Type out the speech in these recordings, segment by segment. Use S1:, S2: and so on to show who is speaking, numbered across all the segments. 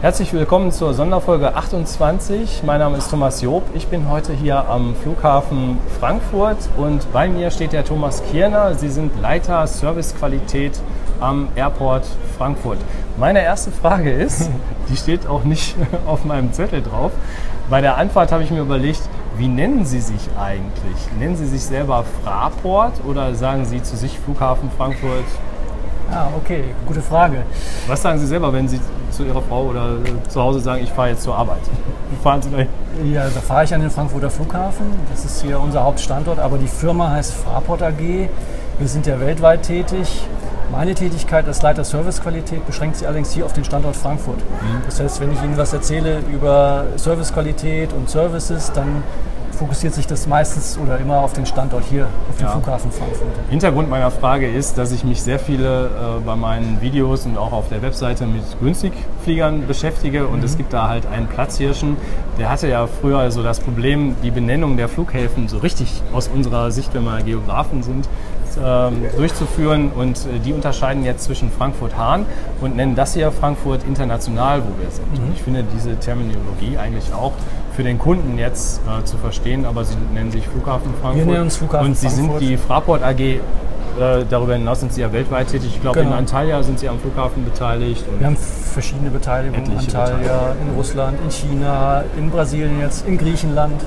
S1: Herzlich willkommen zur Sonderfolge 28. Mein Name ist Thomas Job. Ich bin heute hier am Flughafen Frankfurt und bei mir steht der Thomas Kierner. Sie sind Leiter Servicequalität am Airport Frankfurt. Meine erste Frage ist, die steht auch nicht auf meinem Zettel drauf. Bei der Anfahrt habe ich mir überlegt, wie nennen Sie sich eigentlich? Nennen Sie sich selber Fraport oder sagen Sie zu sich Flughafen Frankfurt
S2: Ah, okay, gute Frage.
S1: Was sagen Sie selber, wenn Sie zu Ihrer Frau oder äh, zu Hause sagen, ich fahre jetzt zur Arbeit? Wie fahren Sie dahin?
S2: Ja, da fahre ich an den Frankfurter Flughafen. Das ist hier unser Hauptstandort, aber die Firma heißt Fraport AG. Wir sind ja weltweit tätig. Meine Tätigkeit als Leiter Servicequalität beschränkt sich allerdings hier auf den Standort Frankfurt. Mhm. Das heißt, wenn ich Ihnen was erzähle über Servicequalität und Services, dann fokussiert sich das meistens oder immer auf den Standort hier, auf den ja. Flughafen Frankfurt.
S1: Hintergrund meiner Frage ist, dass ich mich sehr viele äh, bei meinen Videos und auch auf der Webseite mit Günstigfliegern beschäftige und mhm. es gibt da halt einen Platzhirschen, der hatte ja früher so das Problem, die Benennung der Flughäfen so richtig aus unserer Sicht, wenn wir Geografen sind, ähm, durchzuführen und äh, die unterscheiden jetzt zwischen Frankfurt-Hahn und nennen das hier Frankfurt International, wo wir sind. Mhm. Ich finde diese Terminologie eigentlich auch für den Kunden jetzt äh, zu verstehen, aber sie nennen sich Flughafen Frankfurt. Wir
S2: nennen uns Flughafen
S1: Und sie
S2: Frankfurt.
S1: sind die Fraport AG. Äh, darüber hinaus sind sie ja weltweit tätig. Ich glaube, genau. in Antalya sind sie am Flughafen beteiligt.
S2: wir haben verschiedene Beteiligungen. Antalya, Beteiligungen. in Russland, in China, in Brasilien jetzt, in Griechenland.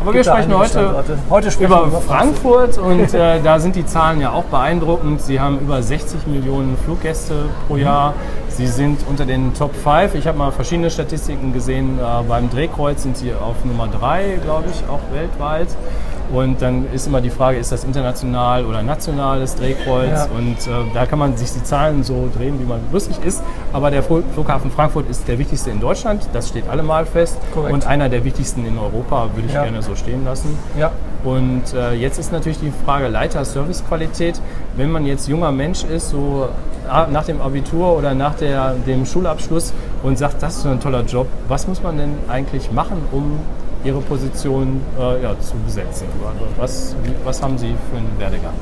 S1: Aber wir sprechen heute, heute sprechen über, über Frankfurt, und äh, da sind die Zahlen ja auch beeindruckend. Sie haben über 60 Millionen Fluggäste pro Jahr. Sie sind unter den Top 5. Ich habe mal verschiedene Statistiken gesehen. Äh, beim Drehkreuz sind Sie auf Nummer 3, glaube ich, auch weltweit. Und dann ist immer die Frage, ist das international oder nationales Drehkreuz? Ja. Und äh, da kann man sich die Zahlen so drehen, wie man lustig ist. Aber der Flughafen Frankfurt ist der wichtigste in Deutschland, das steht allemal fest. Korrekt. Und einer der wichtigsten in Europa, würde ich ja. gerne so stehen lassen. Ja. Und äh, jetzt ist natürlich die Frage Leiter Servicequalität. Wenn man jetzt junger Mensch ist, so äh, nach dem Abitur oder nach der, dem Schulabschluss und sagt, das ist ein toller Job, was muss man denn eigentlich machen, um Ihre Position äh, ja, zu besetzen? Was, was haben Sie für einen Werdegang?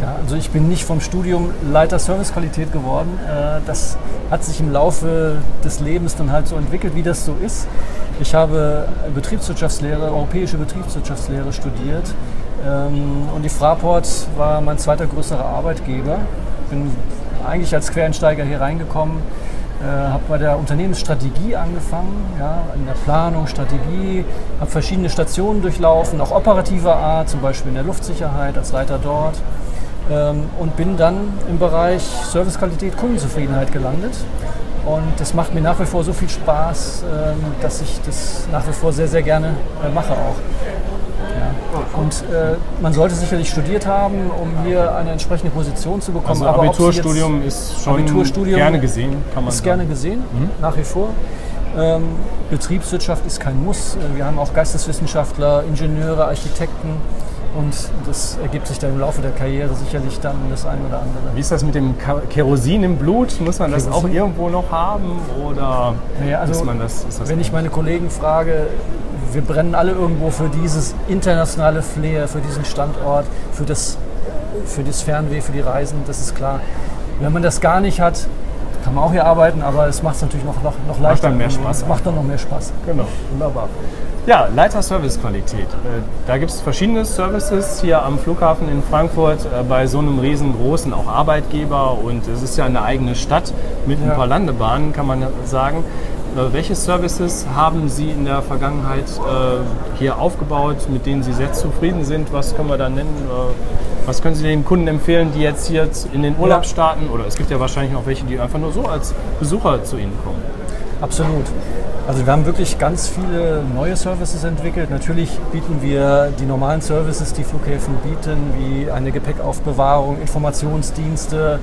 S2: Ja, also ich bin nicht vom Studium Leiter Servicequalität geworden. Äh, das hat sich im Laufe des Lebens dann halt so entwickelt, wie das so ist. Ich habe Betriebswirtschaftslehre, europäische Betriebswirtschaftslehre studiert ähm, und die Fraport war mein zweiter größerer Arbeitgeber. Bin eigentlich als Quereinsteiger hier reingekommen äh, habe bei der Unternehmensstrategie angefangen, ja, in der Planung, Strategie, habe verschiedene Stationen durchlaufen, auch operativer Art, zum Beispiel in der Luftsicherheit als Leiter dort ähm, und bin dann im Bereich Servicequalität, Kundenzufriedenheit gelandet. Und das macht mir nach wie vor so viel Spaß, ähm, dass ich das nach wie vor sehr, sehr gerne äh, mache auch. Und äh, man sollte sicherlich studiert haben, um hier eine entsprechende Position zu bekommen.
S1: Also Abiturstudium ist schon Abiturstudium gerne gesehen,
S2: kann man Ist sagen. gerne gesehen, mhm. nach wie vor. Ähm, Betriebswirtschaft ist kein Muss. Wir haben auch Geisteswissenschaftler, Ingenieure, Architekten. Und das ergibt sich dann im Laufe der Karriere sicherlich dann das eine oder andere.
S1: Wie ist das mit dem Kerosin im Blut? Muss man das Kerosin? auch irgendwo noch haben? Oder
S2: naja, also, man das, das wenn ich meine Kollegen frage, wir brennen alle irgendwo für dieses internationale Flair, für diesen Standort, für das, für das Fernweh, für die Reisen, das ist klar. Wenn man das gar nicht hat, kann man auch hier arbeiten, aber es macht es natürlich noch, noch, noch leichter.
S1: Macht dann mehr Spaß.
S2: Macht dann noch mehr Spaß.
S1: Genau, wunderbar. Ja, Leiter Servicequalität. Äh, da gibt es verschiedene Services hier am Flughafen in Frankfurt äh, bei so einem riesengroßen auch Arbeitgeber und es ist ja eine eigene Stadt mit ein paar Landebahnen, kann man sagen. Äh, welche Services haben Sie in der Vergangenheit hier aufgebaut, mit denen Sie sehr zufrieden sind? Was können wir da nennen? Was können Sie den Kunden empfehlen, die jetzt hier in den Urlaub starten? Oder es gibt ja wahrscheinlich auch welche, die einfach nur so als Besucher zu Ihnen kommen.
S2: Absolut. Also wir haben wirklich ganz viele neue Services entwickelt. Natürlich bieten wir die normalen Services, die Flughäfen bieten, wie eine Gepäckaufbewahrung, Informationsdienste,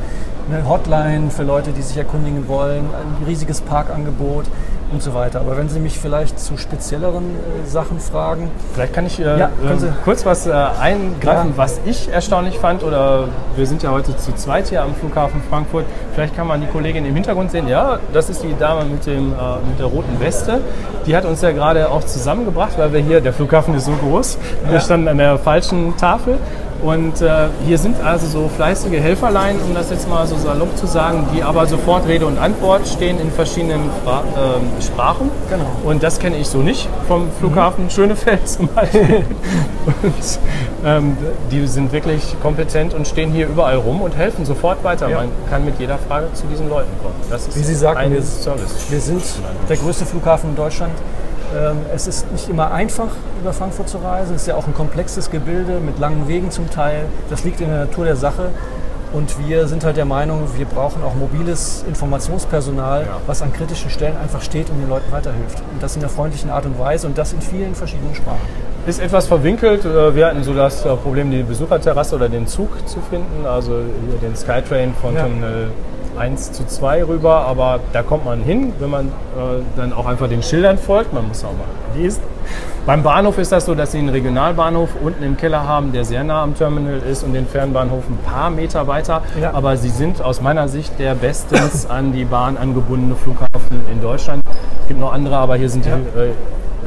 S2: eine Hotline für Leute, die sich erkundigen wollen, ein riesiges Parkangebot und so weiter. Aber wenn Sie mich vielleicht zu spezielleren äh, Sachen fragen.
S1: Vielleicht kann ich äh, ja, äh, kurz was äh, eingreifen, ja. was ich erstaunlich fand. Oder wir sind ja heute zu zweit hier am Flughafen Frankfurt. Vielleicht kann man die Kollegin im Hintergrund sehen. Ja, das ist die Dame mit, dem, äh, mit der roten Weste. Die hat uns ja gerade auch zusammengebracht, weil wir hier, der Flughafen ist so groß, wir standen an der falschen Tafel. Und äh, hier sind also so fleißige Helferlein, um das jetzt mal so salopp zu sagen, die aber sofort Rede und Antwort stehen in verschiedenen Fra äh, Sprachen.
S2: Genau.
S1: Und das kenne ich so nicht vom Flughafen Schönefeld zum Beispiel. und ähm, die sind wirklich kompetent und stehen hier überall rum und helfen sofort weiter.
S2: Ja.
S1: Man kann mit jeder Frage zu diesen Leuten kommen. Das ist
S2: Wie Sie sagten,
S1: ein
S2: wir-
S1: Service.
S2: Wir sind der größte Flughafen in Deutschland. Ähm, Es ist nicht immer einfach, über Frankfurt zu reisen. Es ist ja auch ein komplexes Gebilde mit langen Wegen zum Teil. Das liegt in der Natur der Sache. Und wir sind halt der Meinung, wir brauchen auch mobiles Informationspersonal,
S1: Ja.
S2: was an kritischen Stellen einfach steht und den Leuten weiterhilft. Und das in einer freundlichen Art und Weise und das in vielen verschiedenen Sprachen.
S1: Ist etwas verwinkelt. Äh, Wir hatten so das äh, Problem, die Besucherterrasse oder den Zug zu finden, also hier den Skytrain von
S2: Ja.
S1: Terminal 1 zu 2 rüber, aber da kommt man hin, wenn man äh, dann auch einfach den Schildern folgt. Man muss auch mal lesen. Beim Bahnhof ist das so, dass sie einen Regionalbahnhof unten im Keller haben, der sehr nah am Terminal ist und den Fernbahnhof ein paar Meter weiter.
S2: Ja.
S1: Aber sie sind aus meiner Sicht der bestens an die Bahn angebundene Flughafen in Deutschland. Es gibt noch andere, aber hier sind
S2: Ja.
S1: die,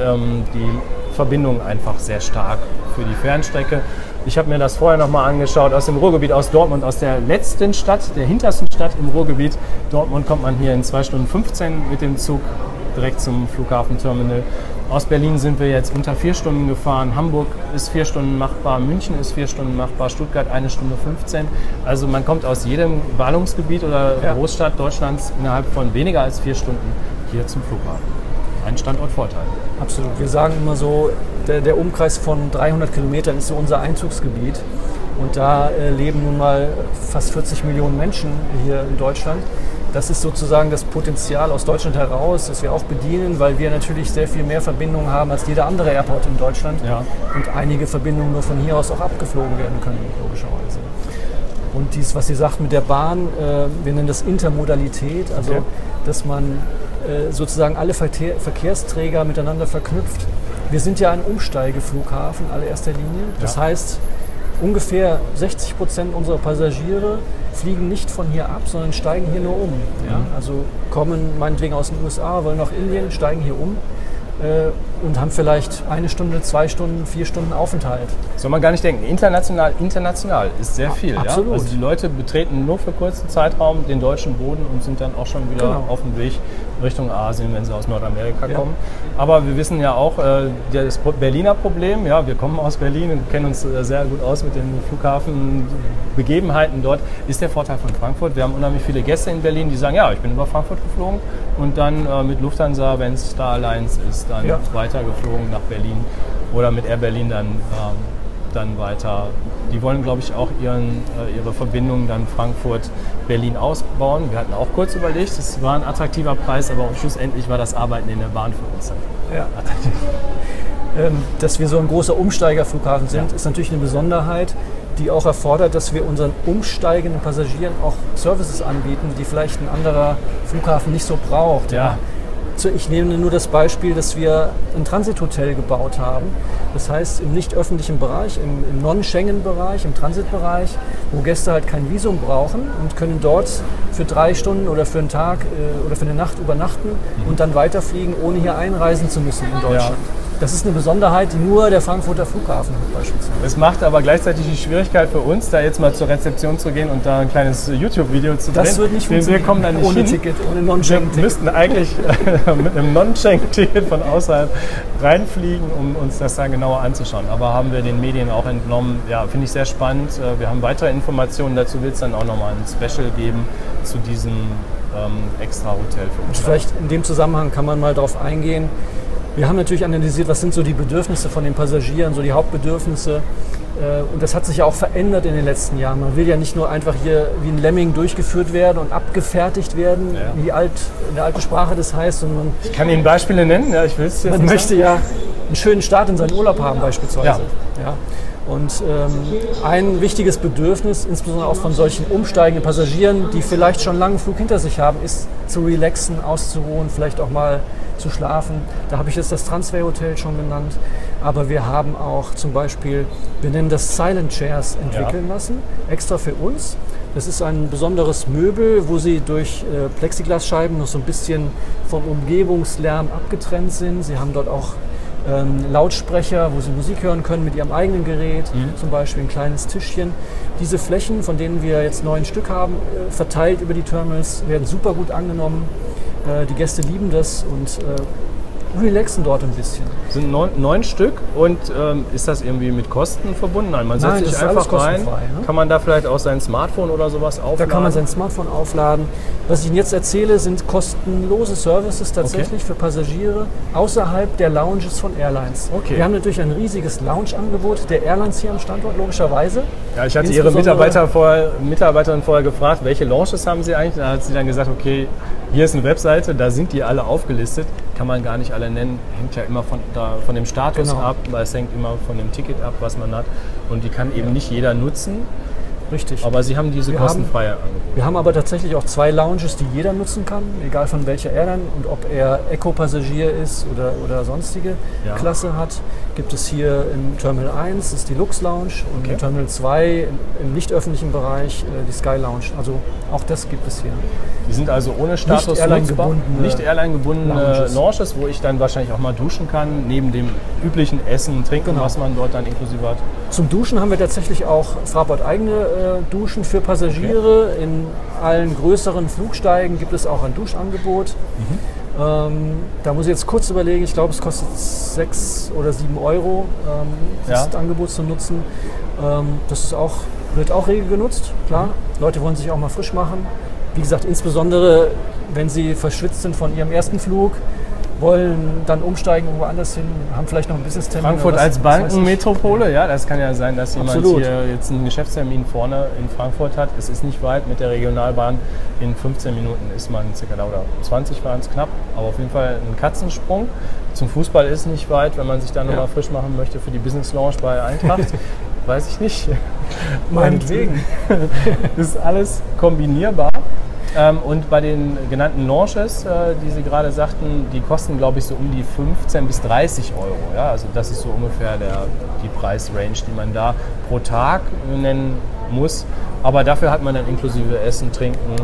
S1: äh, ähm, die Verbindungen einfach sehr stark für die Fernstrecke. Ich habe mir das vorher nochmal angeschaut aus dem Ruhrgebiet, aus Dortmund, aus der letzten Stadt, der hintersten Stadt im Ruhrgebiet. Dortmund kommt man hier in 2 Stunden 15 mit dem Zug direkt zum Flughafenterminal. Aus Berlin sind wir jetzt unter vier Stunden gefahren. Hamburg ist vier Stunden machbar, München ist vier Stunden machbar, Stuttgart eine Stunde 15. Also man kommt aus jedem Ballungsgebiet oder
S2: Ja.
S1: Großstadt Deutschlands innerhalb von weniger als vier Stunden hier zum Flughafen. Ein Standortvorteil.
S2: Absolut. Wir sagen immer so, der, der Umkreis von 300 Kilometern ist so unser Einzugsgebiet. Und da äh, leben nun mal fast 40 Millionen Menschen hier in Deutschland. Das ist sozusagen das Potenzial aus Deutschland heraus, das wir auch bedienen, weil wir natürlich sehr viel mehr Verbindungen haben als jeder andere Airport in Deutschland.
S1: Ja.
S2: Und einige Verbindungen nur von hier aus auch abgeflogen werden können, logischerweise. Und dies, was Sie sagt mit der Bahn, äh, wir nennen das Intermodalität, also
S1: Okay.
S2: dass man äh, sozusagen alle Verkehr, Verkehrsträger miteinander verknüpft. Wir sind ja ein Umsteigeflughafen allererster Linie. Das
S1: Ja.
S2: heißt, ungefähr 60 Prozent unserer Passagiere fliegen nicht von hier ab, sondern steigen hier nur um. Ja? Also kommen meinetwegen aus den USA, wollen nach Indien, steigen hier um äh, und haben vielleicht eine Stunde, zwei Stunden, vier Stunden Aufenthalt.
S1: Soll man gar nicht denken. International, international ist sehr viel.
S2: absolut.
S1: Ja? Also die Leute betreten nur für kurzen Zeitraum den deutschen Boden und sind dann auch schon wieder
S2: Genau.
S1: auf dem Weg Richtung Asien, wenn sie aus Nordamerika
S2: Ja.
S1: kommen. Aber wir wissen ja auch, äh, das Berliner Problem, ja, wir kommen aus Berlin und kennen uns äh, sehr gut aus mit den Flughafenbegebenheiten dort, ist der Vorteil von Frankfurt. Wir haben unheimlich viele Gäste in Berlin, die sagen, ja, ich bin über Frankfurt geflogen und dann äh, mit Lufthansa, wenn es Star Alliance ist, dann
S2: Ja.
S1: weitergeflogen nach Berlin oder mit Air Berlin dann ähm, dann weiter. Die wollen, glaube ich, auch ihren, äh, ihre Verbindung dann Frankfurt-Berlin ausbauen. Wir hatten auch kurz überlegt, es war ein attraktiver Preis, aber schlussendlich war das Arbeiten in der Bahn für uns dann
S2: Ja.
S1: attraktiv.
S2: Ähm, Dass wir so ein großer Umsteigerflughafen sind,
S1: Ja.
S2: ist natürlich eine Besonderheit, die auch erfordert, dass wir unseren umsteigenden Passagieren auch Services anbieten, die vielleicht ein anderer Flughafen nicht so braucht.
S1: Ja.
S2: So, Ich nehme nur das Beispiel, dass wir ein Transithotel gebaut haben. Das heißt, im nicht öffentlichen Bereich, im, im Non-Schengen-Bereich, im Transitbereich, wo Gäste halt kein Visum brauchen und können dort für drei Stunden oder für einen Tag äh, oder für eine Nacht übernachten und dann weiterfliegen, ohne hier einreisen zu müssen in Deutschland. Das ist eine Besonderheit, die nur der Frankfurter Flughafen hat beispielsweise.
S1: Es macht aber gleichzeitig die Schwierigkeit für uns, da jetzt mal zur Rezeption zu gehen und da ein kleines YouTube-Video zu drehen.
S2: Das wird nicht
S1: wir, wir
S2: funktionieren.
S1: kommen da nicht
S2: ohne
S1: hin.
S2: Ticket, ohne
S1: Wir
S2: Non-Schengen-Ticket.
S1: müssten eigentlich mit einem Non-Schenk-Ticket von außerhalb reinfliegen, um uns das dann genauer anzuschauen. Aber haben wir den Medien auch entnommen. Ja, finde ich sehr spannend. Äh, Wir haben weitere Informationen. Dazu wird es dann auch nochmal ein Special geben zu diesem ähm, extra Hotel für uns.
S2: Vielleicht in dem Zusammenhang kann man mal darauf eingehen. Wir haben natürlich analysiert, was sind so die Bedürfnisse von den Passagieren, so die Hauptbedürfnisse. Äh, Und das hat sich ja auch verändert in den letzten Jahren. Man will ja nicht nur einfach hier wie ein Lemming durchgeführt werden und abgefertigt werden,
S1: Ja.
S2: wie alt, in der alten Sprache das heißt, sondern
S1: Ich kann Ihnen Beispiele nennen. Ja, ich will es jetzt
S2: man möchte ja einen schönen Start in seinen Urlaub haben beispielsweise.
S1: Ja.
S2: Ja. Und ähm, ein wichtiges Bedürfnis, insbesondere auch von solchen umsteigenden Passagieren, die vielleicht schon einen langen Flug hinter sich haben, ist zu relaxen, auszuruhen, vielleicht auch mal zu schlafen. Da habe ich jetzt das Transfer Hotel schon genannt. Aber wir haben auch zum Beispiel, wir nennen das Silent Chairs entwickeln lassen, extra für uns. Das ist ein besonderes Möbel, wo sie durch äh, Plexiglasscheiben noch so ein bisschen vom Umgebungslärm abgetrennt sind. Sie haben dort auch ähm, Lautsprecher, wo sie Musik hören können mit ihrem eigenen Gerät,
S1: Mhm.
S2: zum Beispiel ein kleines Tischchen. Diese Flächen, von denen wir jetzt neun Stück haben, äh, verteilt über die Terminals, werden super gut angenommen. Äh, die Gäste lieben das und äh, relaxen dort ein bisschen.
S1: Sind neun, neun Stück und ähm, ist das irgendwie mit Kosten verbunden? Nein, man setzt
S2: Nein,
S1: sich einfach rein.
S2: ne?
S1: Kann man da vielleicht auch sein Smartphone oder sowas aufladen?
S2: Da kann man sein Smartphone aufladen. Was ich Ihnen jetzt erzähle, sind kostenlose Services tatsächlich für Passagiere außerhalb der Lounges von Airlines.
S1: Okay.
S2: Wir haben natürlich ein riesiges Lounge-Angebot der Airlines hier am Standort, logischerweise.
S1: Ja, ich hatte Ihre Mitarbeiter vorher, Mitarbeiterin vorher gefragt, welche Launches haben Sie eigentlich? Da hat sie dann gesagt, okay, hier ist eine Webseite, da sind die alle aufgelistet. Kann man gar nicht alle nennen, hängt ja immer von, da, von dem Status
S2: Genau.
S1: ab, weil es hängt immer von dem Ticket ab, was man hat. Und die kann eben nicht jeder nutzen,
S2: Richtig.
S1: aber Sie haben diese
S2: Wir haben-
S1: kostenfreie Angebot.
S2: Wir haben aber tatsächlich auch zwei Lounges, die jeder nutzen kann, egal von welcher Airline und ob er Eco-Passagier ist oder, oder sonstige
S1: Ja.
S2: Klasse hat. Gibt es hier im Terminal 1, das ist die Lux Lounge, und
S1: Okay.
S2: im Terminal 2 im, im nicht öffentlichen Bereich äh, die Sky Lounge. Also auch das gibt es hier.
S1: Die sind also ohne Status
S2: Airline-gebundene
S1: nutzbar. Nicht Airline-gebundene
S2: Lounges.
S1: Launches, wo ich dann wahrscheinlich auch mal duschen kann, neben dem üblichen Essen, Trinken,
S2: Genau.
S1: was man dort dann inklusive hat.
S2: Zum Duschen haben wir tatsächlich auch Fraport eigene äh, Duschen für Passagiere. In allen größeren Flugsteigen gibt es auch ein Duschangebot.
S1: Mhm.
S2: Ähm, da muss ich jetzt kurz überlegen, ich glaube es kostet 6 oder 7 Euro, ähm, das
S1: Ja.
S2: Angebot zu nutzen. Ähm, das ist auch, wird auch rege genutzt, klar. Leute wollen sich auch mal frisch machen. Wie gesagt, insbesondere wenn sie verschwitzt sind von ihrem ersten Flug, wollen dann umsteigen irgendwo anders hin, haben vielleicht noch ein Business-Termin.
S1: Frankfurt
S2: oder was-
S1: als. Bankenmetropole, ja, das kann ja sein, dass jemand
S2: Absolut.
S1: hier jetzt einen Geschäftstermin vorne in Frankfurt hat. Es ist nicht weit mit der Regionalbahn. In 15 Minuten ist man circa da oder 20 waren es knapp, aber auf jeden Fall ein Katzensprung. Zum Fußball ist nicht weit, wenn man sich da
S2: Ja.
S1: nochmal frisch machen möchte für die Business Lounge bei Eintracht. Weiß ich nicht.
S2: Meinetwegen.
S1: ist alles kombinierbar. Ähm, und bei den genannten Launches, äh, die Sie gerade sagten, die kosten, glaube ich, so um die 15 bis 30 Euro. Ja? Also das ist so ungefähr der, die Preisrange, die man da pro Tag nennen muss. Aber dafür hat man dann inklusive Essen, Trinken,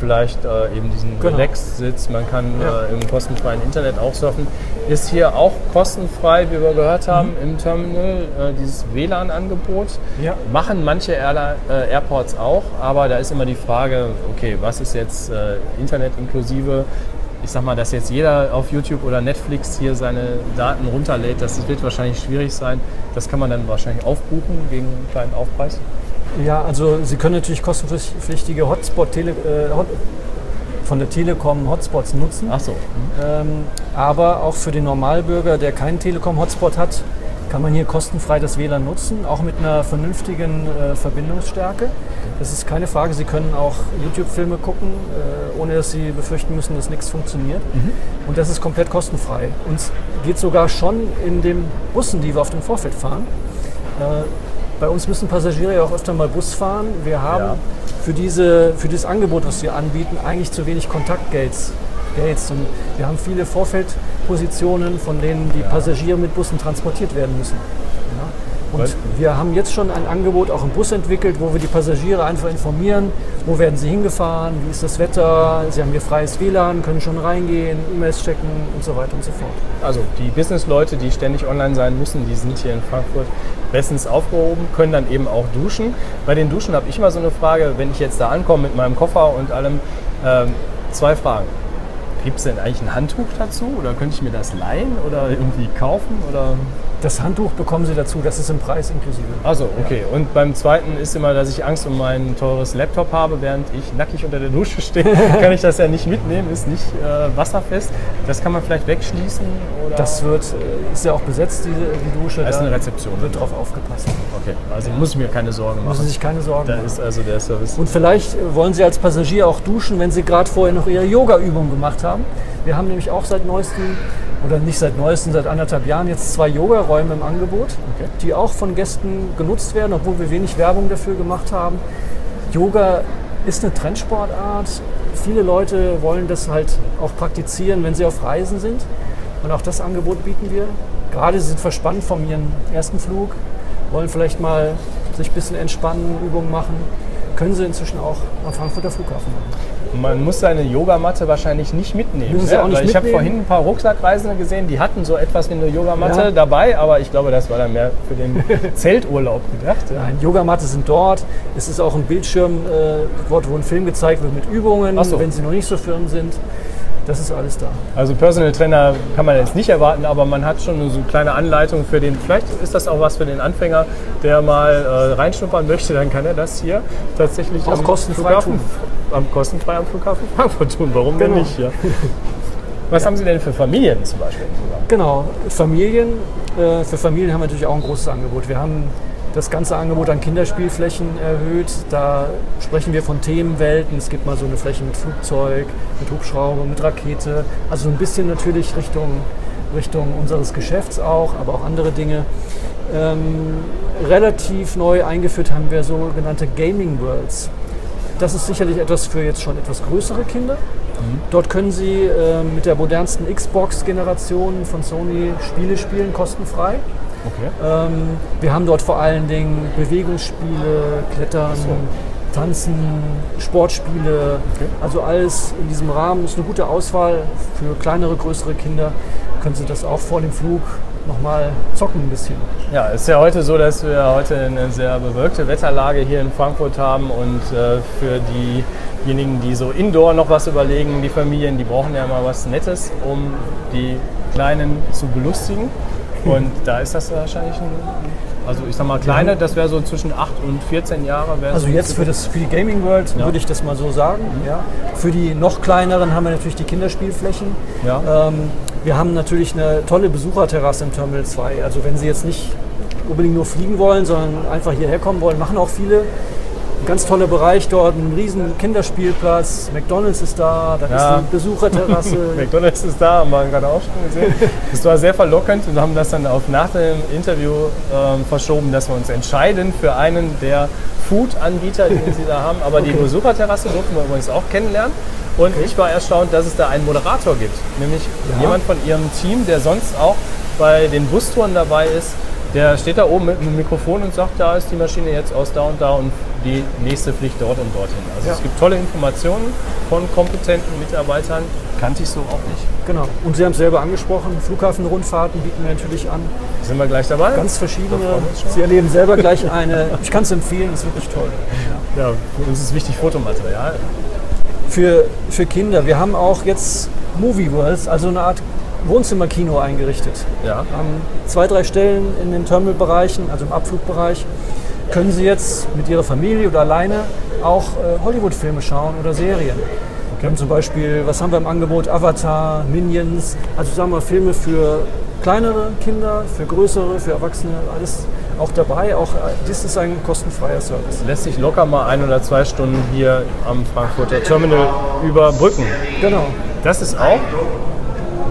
S1: vielleicht äh, eben diesen
S2: Genau.
S1: Relax-Sitz. Man kann
S2: Ja.
S1: äh, im kostenfreien Internet auch surfen. Ist hier auch kostenfrei, wie wir gehört haben, im Terminal äh, dieses WLAN-Angebot.
S2: Ja.
S1: Machen manche Airli- äh, Airports auch, aber da ist immer die Frage, okay, was ist jetzt äh, Internet inklusive? Ich sag mal, dass jetzt jeder auf YouTube oder Netflix hier seine Daten runterlädt, das wird wahrscheinlich schwierig sein. Das kann man dann wahrscheinlich aufbuchen gegen einen kleinen Aufpreis.
S2: Ja, also Sie können natürlich kostenpflichtige Hotspot Tele, äh, Hot, von der Telekom Hotspots nutzen.
S1: Ach so.
S2: Ähm, aber auch für den Normalbürger, der keinen Telekom-Hotspot hat, kann man hier kostenfrei das WLAN nutzen, auch mit einer vernünftigen äh, Verbindungsstärke. Das ist keine Frage. Sie können auch YouTube-Filme gucken, äh, ohne dass Sie befürchten müssen, dass nichts funktioniert. Und das ist komplett kostenfrei. Und geht sogar schon in den Bussen, die wir auf dem Vorfeld fahren. Äh, bei uns müssen Passagiere ja auch öfter mal Bus fahren. Wir haben
S1: Ja.
S2: für, diese, für dieses Angebot, was wir anbieten, eigentlich zu wenig Kontaktgates. Gates. Und wir haben viele Vorfeldpositionen, von denen die Passagiere mit Bussen transportiert werden müssen. Und wir haben jetzt schon ein Angebot auch im Bus entwickelt, wo wir die Passagiere einfach informieren, wo werden sie hingefahren, wie ist das Wetter, sie haben hier freies WLAN, können schon reingehen, E-Mails checken und so weiter und so fort.
S1: Also die Business-Leute, die ständig online sein müssen, die sind hier in Frankfurt bestens aufgehoben, können dann eben auch duschen. Bei den Duschen habe ich immer so eine Frage, wenn ich jetzt da ankomme mit meinem Koffer und allem, ähm, zwei Fragen. Gibt es denn eigentlich ein Handtuch dazu oder könnte ich mir das leihen oder irgendwie kaufen? Oder?
S2: Das Handtuch bekommen Sie dazu, das ist im Preis inklusive.
S1: Also okay. Und beim zweiten ist immer, dass ich Angst um mein teures Laptop habe, während ich nackig unter der Dusche stehe. kann ich das ja nicht mitnehmen, ist nicht äh, wasserfest. Das kann man vielleicht wegschließen oder?
S2: Das wird, äh, ist ja auch besetzt, diese, die Dusche.
S1: Da ist
S2: da
S1: eine Rezeption
S2: Wird
S1: drin.
S2: drauf aufgepasst.
S1: Okay, also muss ich mir keine Sorgen
S2: Müssen
S1: machen.
S2: Sie sich keine Sorgen
S1: Da
S2: machen.
S1: ist also der Service.
S2: Und vielleicht wollen Sie als Passagier auch duschen, wenn Sie gerade vorher noch Ihre Yoga-Übung gemacht haben. Wir haben nämlich auch seit neuestem, oder nicht seit neuestem, seit anderthalb Jahren jetzt zwei Yoga-Räume im Angebot,
S1: Okay.
S2: die auch von Gästen genutzt werden, obwohl wir wenig Werbung dafür gemacht haben. Yoga ist eine Trendsportart. Viele Leute wollen das halt auch praktizieren, wenn sie auf Reisen sind. Und auch das Angebot bieten wir. Gerade sie sind verspannt von ihrem ersten Flug, wollen vielleicht mal sich ein bisschen entspannen, Übungen machen, können Sie inzwischen auch am Frankfurter Flughafen machen.
S1: Man muss seine Yogamatte wahrscheinlich nicht mitnehmen.
S2: Müssen Sie auch nicht
S1: ich habe vorhin ein paar Rucksackreisende gesehen, die hatten so etwas wie eine Yogamatte
S2: Ja.
S1: dabei, aber ich glaube, das war dann mehr für den Zelturlaub gedacht. Ja.
S2: Nein, Yogamatte sind dort. Es ist auch ein Bildschirm, äh, dort wo ein Film gezeigt wird mit Übungen,
S1: so.
S2: wenn Sie noch nicht so firm sind. Das ist alles da.
S1: Also Personal Trainer kann man jetzt nicht erwarten, aber man hat schon so eine kleine Anleitung für den, vielleicht ist das auch was für den Anfänger, der mal äh, reinschnuppern möchte, dann kann er das hier tatsächlich
S2: Auch
S1: am
S2: kostenfrei
S1: Flughafen,
S2: tun.
S1: am kostenfrei am Flughafen Frankfurt tun. Warum denn
S2: Genau.
S1: nicht? Ja. Was haben Sie denn für Familien zum Beispiel?
S2: Genau, Familien. Äh, für Familien haben wir natürlich auch ein großes Angebot. Wir haben das ganze Angebot an Kinderspielflächen erhöht. Da sprechen wir von Themenwelten. Es gibt mal so eine Fläche mit Flugzeug, mit Hubschrauber, mit Rakete. Also so ein bisschen natürlich Richtung, Richtung unseres Geschäfts auch, aber auch andere Dinge. Ähm, relativ neu eingeführt haben wir sogenannte Gaming Worlds. Das ist sicherlich etwas für jetzt schon etwas größere Kinder. Dort können Sie äh, mit der modernsten Xbox-Generation von Sony Spiele spielen, kostenfrei.
S1: Okay.
S2: Ähm, wir haben dort vor allen Dingen Bewegungsspiele, Klettern, Tanzen, Sportspiele. Also alles in diesem Rahmen ist eine gute Auswahl für kleinere, größere Kinder. Können Sie das auch vor dem Flug nochmal zocken ein bisschen.
S1: Ja, es ist ja heute so, dass wir heute eine sehr bewölkte Wetterlage hier in Frankfurt haben und äh, für diejenigen, die so indoor noch was überlegen, die Familien, die brauchen ja mal was Nettes, um die Kleinen zu belustigen. Und da ist das wahrscheinlich ein, also ich sag mal kleine, das wäre so zwischen 8 und 14 Jahre.
S2: Also
S1: so
S2: jetzt für, das, für die Gaming World
S1: Ja.
S2: würde ich das mal so sagen. Ja. Für die noch kleineren haben wir natürlich die Kinderspielflächen.
S1: Ja.
S2: Ähm, wir haben natürlich eine tolle Besucherterrasse im Terminal 2. Also wenn Sie jetzt nicht unbedingt nur fliegen wollen, sondern einfach hierher kommen wollen, machen auch viele. Ein ganz toller Bereich dort, ein riesen Kinderspielplatz, McDonalds ist da, da
S1: Ja.
S2: ist eine Besucherterrasse.
S1: McDonalds ist da, haben wir gerade auch schon gesehen. Das war sehr verlockend und haben das dann auf nach dem Interview ähm, verschoben, dass wir uns entscheiden für einen der Food-Anbieter, den sie da haben. Aber die Besucherterrasse durften wir übrigens auch kennenlernen. Und ich war erstaunt, dass es da einen Moderator gibt, nämlich
S2: Ja.
S1: jemand von ihrem Team, der sonst auch bei den Bustouren dabei ist. Der steht da oben mit einem Mikrofon und sagt, da ist die Maschine jetzt aus da und da und die nächste fliegt dort und dorthin. Also
S2: Ja.
S1: es gibt tolle Informationen von kompetenten Mitarbeitern. Kannte ich so auch nicht.
S2: genau. Und Sie haben es selber angesprochen, Flughafenrundfahrten bieten wir natürlich an.
S1: Sind wir gleich dabei?
S2: Ganz verschiedene. Sie erleben selber gleich eine. Ich kann es empfehlen, ist wirklich toll.
S1: ja, für uns ist wichtig Fotomaterial.
S2: für, für Kinder. Wir haben auch jetzt Movie Worlds, also eine Art Wohnzimmerkino eingerichtet.
S1: Ja.
S2: An zwei, drei Stellen in den Terminalbereichen, also im Abflugbereich, können Sie jetzt mit Ihrer Familie oder alleine auch äh, Hollywood-Filme schauen oder Serien. Wir haben zum Beispiel, was haben wir im Angebot? Avatar, Minions, also sagen wir Filme für kleinere Kinder, für größere, für Erwachsene, alles auch dabei. Auch äh, das ist ein kostenfreier Service.
S1: Lässt sich locker mal ein oder zwei Stunden hier am Frankfurter Terminal überbrücken.
S2: Genau.
S1: Das ist auch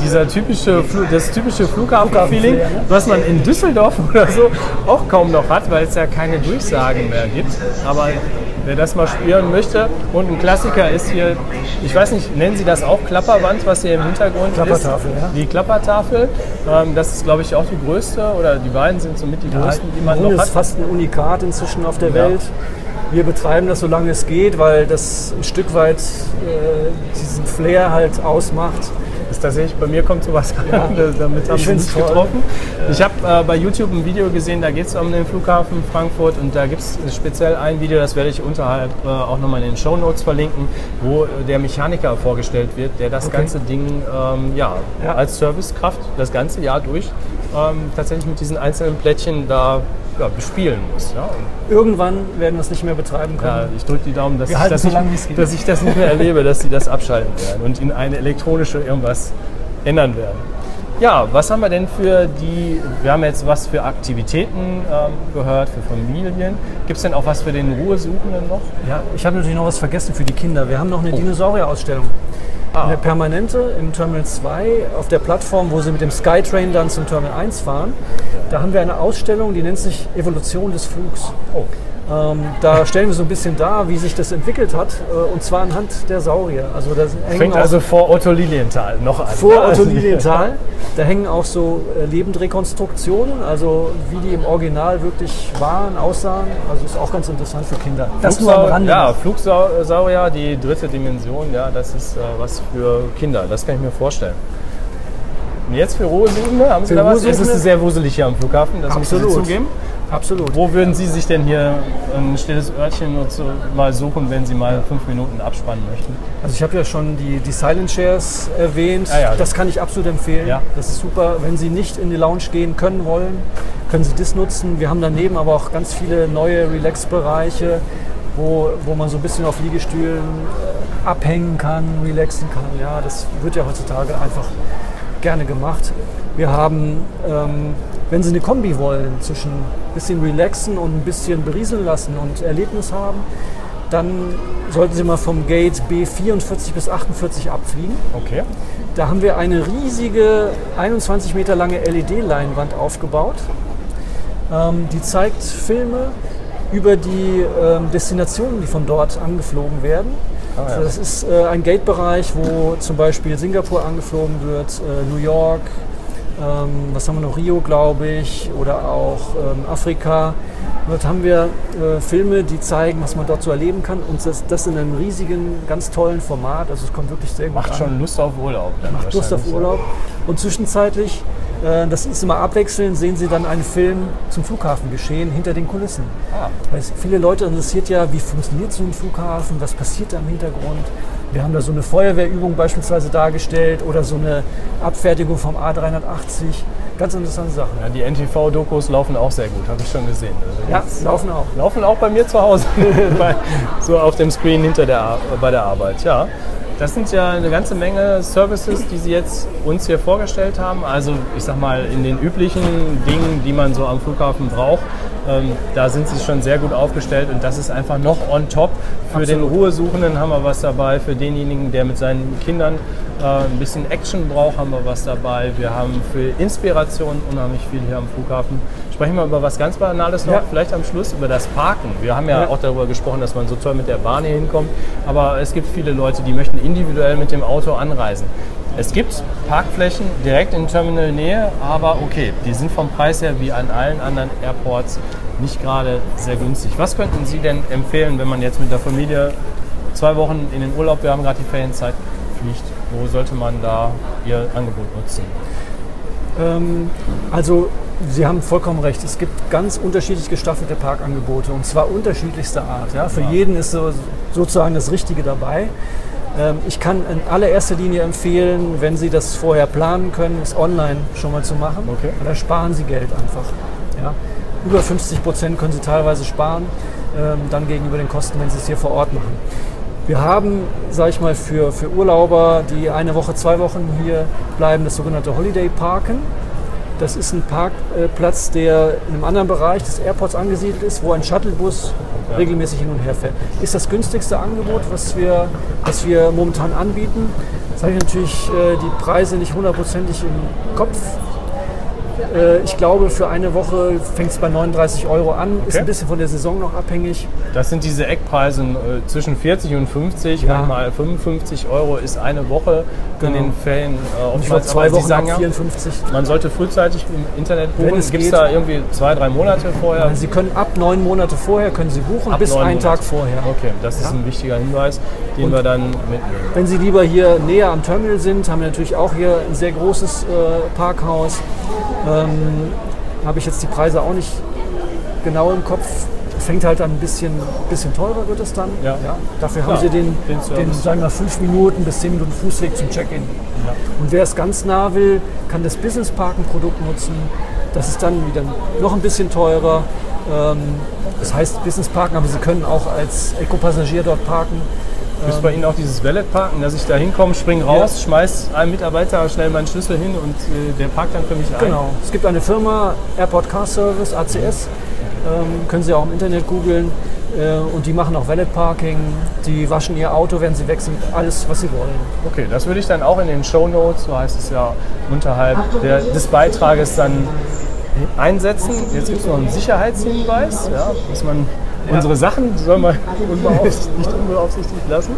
S1: dieser typische, das typische Flughafen-Feeling, was man in Düsseldorf oder so auch kaum noch hat, weil es ja keine Durchsagen mehr gibt. Aber wer das mal spüren möchte und ein Klassiker ist hier, ich weiß nicht, nennen Sie das auch Klapperwand, was hier im Hintergrund
S2: Klappertafel,
S1: ist?
S2: ja.
S1: Die Klappertafel. Ähm, das ist, glaube ich, auch die größte oder die beiden sind somit die größten, die man noch
S2: ist
S1: hat.
S2: fast ein Unikat inzwischen auf der
S1: Ja.
S2: Welt. Wir betreiben das, solange es geht, weil das ein Stück weit äh, diesen Flair halt ausmacht.
S1: Ist tatsächlich, bei mir kommt sowas an,
S2: Ja.
S1: damit haben
S2: Ich
S1: sie
S2: toll.
S1: getroffen. Ich habe äh, bei YouTube ein Video gesehen, da geht es um den Flughafen Frankfurt und da gibt es speziell ein Video, das werde ich unterhalb äh, auch nochmal in den Show Notes verlinken, wo äh, der Mechaniker vorgestellt wird, der das
S2: Okay.
S1: ganze Ding ähm, ja,
S2: Ja.
S1: als Servicekraft das ganze Jahr durch ähm, tatsächlich mit diesen einzelnen Plättchen da ja, bespielen muss. Ja.
S2: Irgendwann werden wir es nicht mehr betreiben können.
S1: ja, ich drücke die Daumen, dass ich,
S2: halten
S1: das
S2: so geht.
S1: dass ich das nicht mehr erlebe, dass sie das abschalten werden und in eine elektronische irgendwas ändern werden. Ja, was haben wir denn für die, wir haben jetzt was für Aktivitäten ähm, gehört, für Familien. Gibt es denn auch was für den Ruhesuchenden noch?
S2: Ja, ich habe natürlich noch was vergessen für die Kinder. Wir haben noch eine Dinosaurierausstellung.
S1: Ah.
S2: Eine permanente im Terminal 2 auf der Plattform, wo Sie mit dem Skytrain dann zum Terminal 1 fahren. Da haben wir eine Ausstellung, die nennt sich Evolution des Flugs.
S1: Oh.
S2: Ähm, da stellen wir so ein bisschen dar, wie sich das entwickelt hat, äh, und zwar anhand der Saurier.
S1: Also das Fängt also vor Otto Lilienthal noch an.
S2: Vor Otto Lilienthal. Da hängen auch so äh, Lebendrekonstruktionen, also wie die im Original wirklich waren, aussahen. Also ist auch ganz interessant für Kinder.
S1: Das nur am. Ja, Flugsaurier, die dritte Dimension, ja, das ist äh, was für Kinder. Das kann ich mir vorstellen. Und jetzt für Ruhesuchende, haben Sie für da was? Es ist sehr wuselig hier am Flughafen, das
S2: Absolut.
S1: muss ich zugeben.
S2: Absolut.
S1: Wo würden Sie sich denn hier ein stilles Örtchen so mal suchen, wenn Sie mal fünf Minuten abspannen möchten?
S2: Also ich habe ja schon die, die Silent Shares erwähnt. Ah ja, das kann ich absolut empfehlen. Ja. Das ist super. Wenn Sie nicht in die Lounge gehen können wollen, können Sie das nutzen. Wir haben daneben aber auch ganz viele neue Relax-Bereiche, wo, wo man so ein bisschen auf Liegestühlen äh, abhängen kann, relaxen kann. Ja, das wird ja heutzutage einfach gerne gemacht. Wir haben ähm, wenn Sie eine Kombi wollen zwischen bisschen relaxen und ein bisschen berieseln lassen und Erlebnis haben, dann sollten Sie mal vom Gate B44 bis 48 abfliegen.
S1: Okay.
S2: Da haben wir eine riesige 21 Meter lange LED-Leinwand aufgebaut. Ähm, die zeigt Filme über die ähm, Destinationen, die von dort angeflogen werden. Ah, ja. also das ist äh, ein Gate-Bereich, wo zum Beispiel Singapur angeflogen wird, äh, New York, ähm, was haben wir noch, Rio, glaube ich, oder auch ähm, Afrika. dort haben wir äh, Filme, die zeigen, was man dort so erleben kann. Und das, das in einem riesigen, ganz tollen Format. Also es kommt wirklich sehr gut
S1: Macht an. schon Lust auf Urlaub.
S2: Macht Lust auf Urlaub. Und zwischenzeitlich, das ist immer abwechselnd, sehen Sie dann einen Film zum Flughafen geschehen, hinter den Kulissen. Ah. Weil viele Leute interessiert ja, wie funktioniert so ein Flughafen, was passiert da im Hintergrund. Wir haben da so eine Feuerwehrübung beispielsweise dargestellt oder so eine Abfertigung vom A380. Ganz interessante Sachen.
S1: Ja, die NTV-Dokus laufen auch sehr gut, habe ich schon gesehen.
S2: Also ja, laufen auch.
S1: Laufen auch bei mir zu Hause, so auf dem Screen hinter der, bei der Arbeit. Ja, das sind ja eine ganze Menge Services, die Sie jetzt uns hier vorgestellt haben. Also ich sag mal in den üblichen Dingen, die man so am Flughafen braucht. Ähm, da sind sie schon sehr gut aufgestellt und das ist einfach noch on top. Für Absolut. den Ruhesuchenden haben wir was dabei, für denjenigen, der mit seinen Kindern äh, ein bisschen Action braucht, haben wir was dabei. Wir haben für Inspiration unheimlich viel hier am Flughafen. Sprechen wir über was ganz Banales noch, ja. vielleicht am Schluss über das Parken. Wir haben ja, ja, auch darüber gesprochen, dass man so toll mit der Bahn hier hinkommt, aber es gibt viele Leute, die möchten individuell mit dem Auto anreisen. Es gibt Parkflächen direkt in Terminalnähe, aber okay, die sind vom Preis her wie an allen anderen Airports nicht gerade sehr günstig. Was könnten Sie denn empfehlen, wenn man jetzt mit der Familie zwei Wochen in den Urlaub, wir haben gerade die Ferienzeit, fliegt? Wo sollte man da Ihr Angebot nutzen?
S2: Ähm, also Sie haben vollkommen recht. Es gibt ganz unterschiedlich gestaffelte Parkangebote und zwar unterschiedlichster Art. Ja? Für ja. jeden ist so, sozusagen das Richtige dabei. Ähm, ich kann in allererster Linie empfehlen, wenn Sie das vorher planen können, es online schon mal zu machen. Okay. Da sparen Sie Geld einfach. Ja? Über 50 Prozent können Sie teilweise sparen, ähm, dann gegenüber den Kosten, wenn Sie es hier vor Ort machen. Wir haben, sage ich mal, für, für Urlauber, die eine Woche, zwei Wochen hier bleiben, das sogenannte Holiday Parken. Das ist ein Parkplatz, der in einem anderen Bereich des Airports angesiedelt ist, wo ein Shuttlebus ja. regelmäßig hin und her fährt. Ist das günstigste Angebot, was wir, was wir momentan anbieten. Jetzt habe ich natürlich äh, die Preise nicht hundertprozentig im Kopf. Äh, ich glaube, für eine Woche fängt es bei 39 Euro an. Okay. Ist ein bisschen von der Saison noch abhängig.
S1: Das sind diese Eckpreise äh, zwischen 40 und 50, ja. manchmal 55 Euro ist eine Woche genau. in den Ferien.
S2: Äh, und ich glaube, zwei Wochen sagen, 54.
S1: Man sollte frühzeitig im Internet buchen. Gibt es da irgendwie zwei, drei Monate vorher?
S2: Sie können ab neun Monate vorher können Sie buchen, ab bis einen Monate. Tag vorher.
S1: Okay, das ist ja. ein wichtiger Hinweis, den und wir dann mitnehmen.
S2: Wenn Sie lieber hier näher am Terminal sind, haben wir natürlich auch hier ein sehr großes äh, Parkhaus. Ähm, Habe ich jetzt die Preise auch nicht genau im Kopf. Fängt halt dann ein bisschen, bisschen teurer wird es dann. Ja. ja. Dafür Klar, haben sie den, den, den, sagen wir, fünf Minuten bis zehn Minuten Fußweg zum Check-in. Ja. Und wer es ganz nah will, kann das Business Parken Produkt nutzen. Das ist dann wieder noch ein bisschen teurer. Ähm, das heißt Business Parken, aber Sie können auch als Eco-Passagier dort parken.
S1: Ist ähm, bei Ihnen auch dieses Valet-Parken, dass ich da hinkomme, springe raus, ja. schmeiß einem Mitarbeiter schnell meinen Schlüssel hin und äh, der parkt dann für mich
S2: ein? Genau. Es gibt eine Firma, Airport Car Service, ACS, ähm, können Sie auch im Internet googeln. Äh, und die machen auch Valet Parking, die waschen ihr Auto, wenn sie wechseln, alles, was sie wollen.
S1: Okay, das würde ich dann auch in den Show Notes, so heißt es ja, unterhalb der, des Beitrages dann einsetzen. Jetzt gibt es noch einen Sicherheitshinweis, ja, dass man Ja. Unsere Sachen sollen wir nicht unbeaufsichtigt lassen.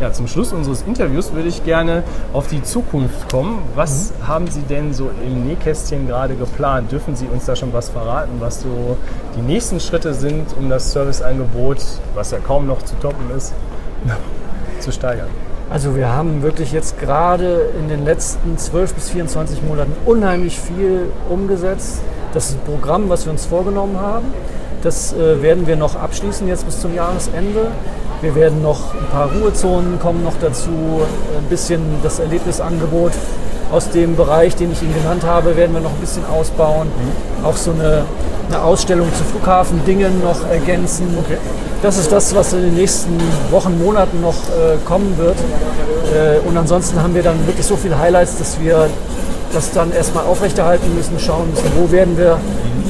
S1: Ja, zum Schluss unseres Interviews würde ich gerne auf die Zukunft kommen. Was mhm. haben Sie denn so im Nähkästchen gerade geplant? Dürfen Sie uns da schon was verraten, was so die nächsten Schritte sind, um das Serviceangebot, was ja kaum noch zu toppen ist, zu steigern?
S2: Also wir haben wirklich jetzt gerade in den letzten 12 bis 24 Monaten unheimlich viel umgesetzt. Das ist ein Programm, was wir uns vorgenommen haben. Das äh, werden wir noch abschließen jetzt bis zum Jahresende. Wir werden noch ein paar Ruhezonen kommen noch dazu, ein bisschen das Erlebnisangebot aus dem Bereich, den ich Ihnen genannt habe, werden wir noch ein bisschen ausbauen. Mhm. Auch so eine, eine Ausstellung zu Flughafen-Dingen noch ergänzen. Okay. Das ist das, was in den nächsten Wochen, Monaten noch äh, kommen wird. Äh, und ansonsten haben wir dann wirklich so viele Highlights, dass wir das dann erstmal aufrechterhalten müssen, schauen müssen, wo werden wir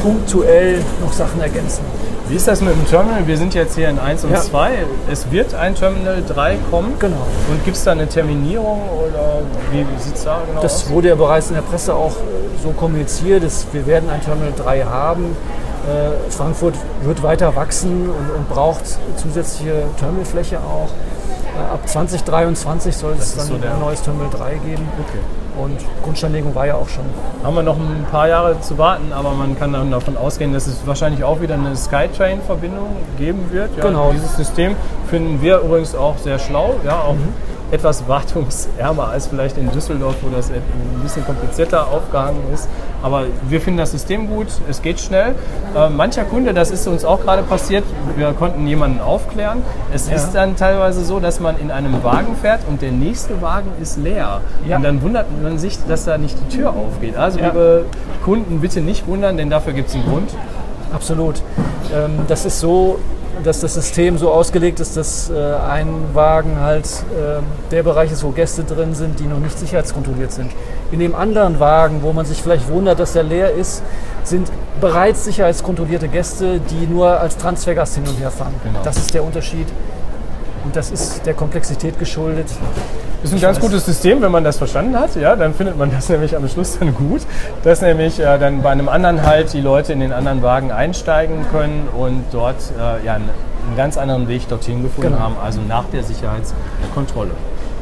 S2: punktuell noch Sachen ergänzen.
S1: Wie ist das mit dem Terminal? Wir sind jetzt hier in 1 und ja. 2. Es wird ein Terminal 3 kommen.
S2: Genau.
S1: Und gibt es da eine Terminierung oder wie sieht es da
S2: genau das aus? Wurde ja bereits in der Presse auch so kommuniziert. Dass wir werden ein Terminal 3 haben. Äh, Frankfurt wird weiter wachsen und, und braucht zusätzliche Terminalfläche auch. Äh, ab 2023 soll es dann so ein neues Terminal 3 geben. Okay. Und Grundsteinlegung war ja auch schon.
S1: Haben wir noch ein paar Jahre zu warten, aber man kann dann davon ausgehen, dass es wahrscheinlich auch wieder eine Skytrain-Verbindung geben wird.
S2: Ja, genau.
S1: Dieses System finden wir übrigens auch sehr schlau. Ja, auch mhm etwas wartungsärmer als vielleicht in Düsseldorf, wo das ein bisschen komplizierter aufgehangen ist. Aber wir finden das System gut, es geht schnell. Äh, mancher Kunde, das ist uns auch gerade passiert, wir konnten jemanden aufklären. Es ja. ist dann teilweise so, dass man in einem Wagen fährt und der nächste Wagen ist leer. Ja. Und dann wundert man sich, dass da nicht die Tür aufgeht. Also ja. liebe Kunden, bitte nicht wundern, denn dafür gibt es einen Grund.
S2: Absolut. Ähm, das ist so, dass das System so ausgelegt ist, dass äh, ein Wagen halt äh, der Bereich ist, wo Gäste drin sind, die noch nicht sicherheitskontrolliert sind. In dem anderen Wagen, wo man sich vielleicht wundert, dass der leer ist, sind bereits sicherheitskontrollierte Gäste, die nur als Transfergast hin und her fahren. Genau. Das ist der Unterschied. Und das ist der Komplexität geschuldet.
S1: Ist ein ganz gutes System, wenn man das verstanden hat. Ja, dann findet man das nämlich am Schluss dann gut, dass nämlich äh, dann bei einem anderen Halt die Leute in den anderen Wagen einsteigen können und dort äh, ja, einen, einen, ganz anderen Weg dorthin gefunden genau. haben, also nach der Sicherheitskontrolle.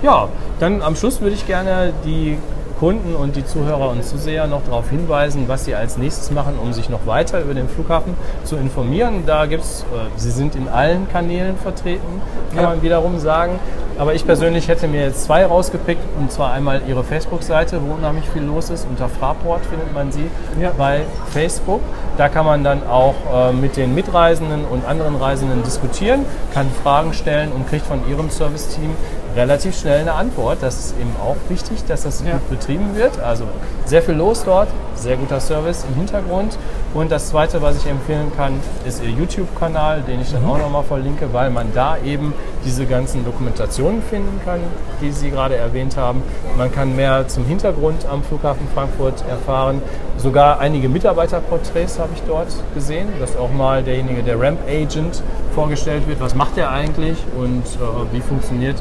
S1: Ja, dann am Schluss würde ich gerne die Kunden und die Zuhörer und Zuseher noch darauf hinweisen, was sie als nächstes machen, um sich noch weiter über den Flughafen zu informieren. Da gibt es, äh, sie sind in allen Kanälen vertreten, kann ja. man wiederum sagen. Aber ich persönlich hätte mir jetzt zwei rausgepickt, und zwar einmal ihre Facebook-Seite, wo unheimlich viel los ist. Unter Fraport findet man sie ja. bei Facebook. Da kann man dann auch äh, mit den Mitreisenden und anderen Reisenden diskutieren, kann Fragen stellen und kriegt von ihrem Serviceteam relativ schnell eine Antwort. Das ist eben auch wichtig, dass das ja. gut betrieben wird. Also sehr viel los dort, sehr guter Service im Hintergrund. Und das Zweite, was ich empfehlen kann, ist Ihr YouTube-Kanal, den ich dann mhm. auch nochmal verlinke, weil man da eben diese ganzen Dokumentationen finden kann, die Sie gerade erwähnt haben. Man kann mehr zum Hintergrund am Flughafen Frankfurt erfahren. Sogar einige Mitarbeiterporträts habe ich dort gesehen, dass auch mal derjenige, der Ramp Agent, vorgestellt wird. Was macht er eigentlich und äh, wie funktioniert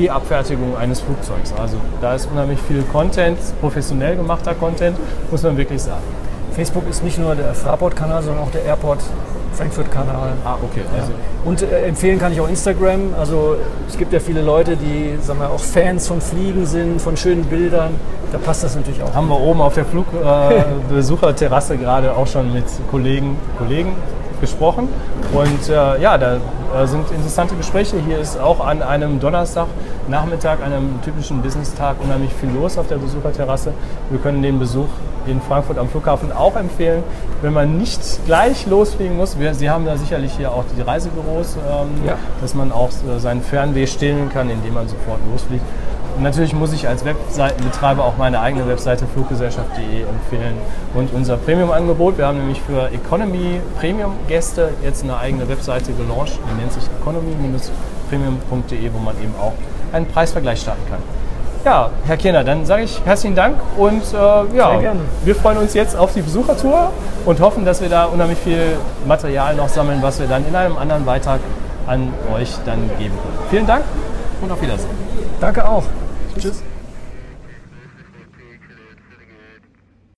S1: die Abfertigung eines Flugzeugs. Also da ist unheimlich viel Content, professionell gemachter Content, muss man wirklich sagen.
S2: Facebook ist nicht nur der Fraport-Kanal, sondern auch der Airport Frankfurt-Kanal.
S1: Ah, okay.
S2: Also. Ja. Und äh, empfehlen kann ich auch Instagram. Also es gibt ja viele Leute, die sagen wir, auch Fans von Fliegen sind, von schönen Bildern. Da passt das natürlich auch.
S1: Haben wir oben auf der Flugbesucherterrasse äh, gerade auch schon mit Kollegen, Kollegen gesprochen. Und äh, ja, da äh, sind interessante Gespräche. Hier ist auch an einem Donnerstagnachmittag, einem typischen Business-Tag, unheimlich viel los auf der Besucherterrasse. Wir können den Besuch in Frankfurt am Flughafen auch empfehlen, wenn man nicht gleich losfliegen muss. Wir, Sie haben da sicherlich hier auch die Reisebüros, ähm, ja. dass man auch äh, seinen Fernweh stillen kann, indem man sofort losfliegt. Und natürlich muss ich als Webseitenbetreiber auch meine eigene Webseite fluggesellschaft.de empfehlen. Und unser Premium-Angebot, wir haben nämlich für Economy Premium-Gäste jetzt eine eigene Webseite gelauncht, die nennt sich economy-premium.de, wo man eben auch einen Preisvergleich starten kann. Ja, Herr Kirner, dann sage ich herzlichen Dank und äh, ja, wir freuen uns jetzt auf die Besuchertour und hoffen, dass wir da unheimlich viel Material noch sammeln, was wir dann in einem anderen Beitrag an euch dann geben können. Vielen Dank und auf Wiedersehen.
S2: Danke auch. Tschüss.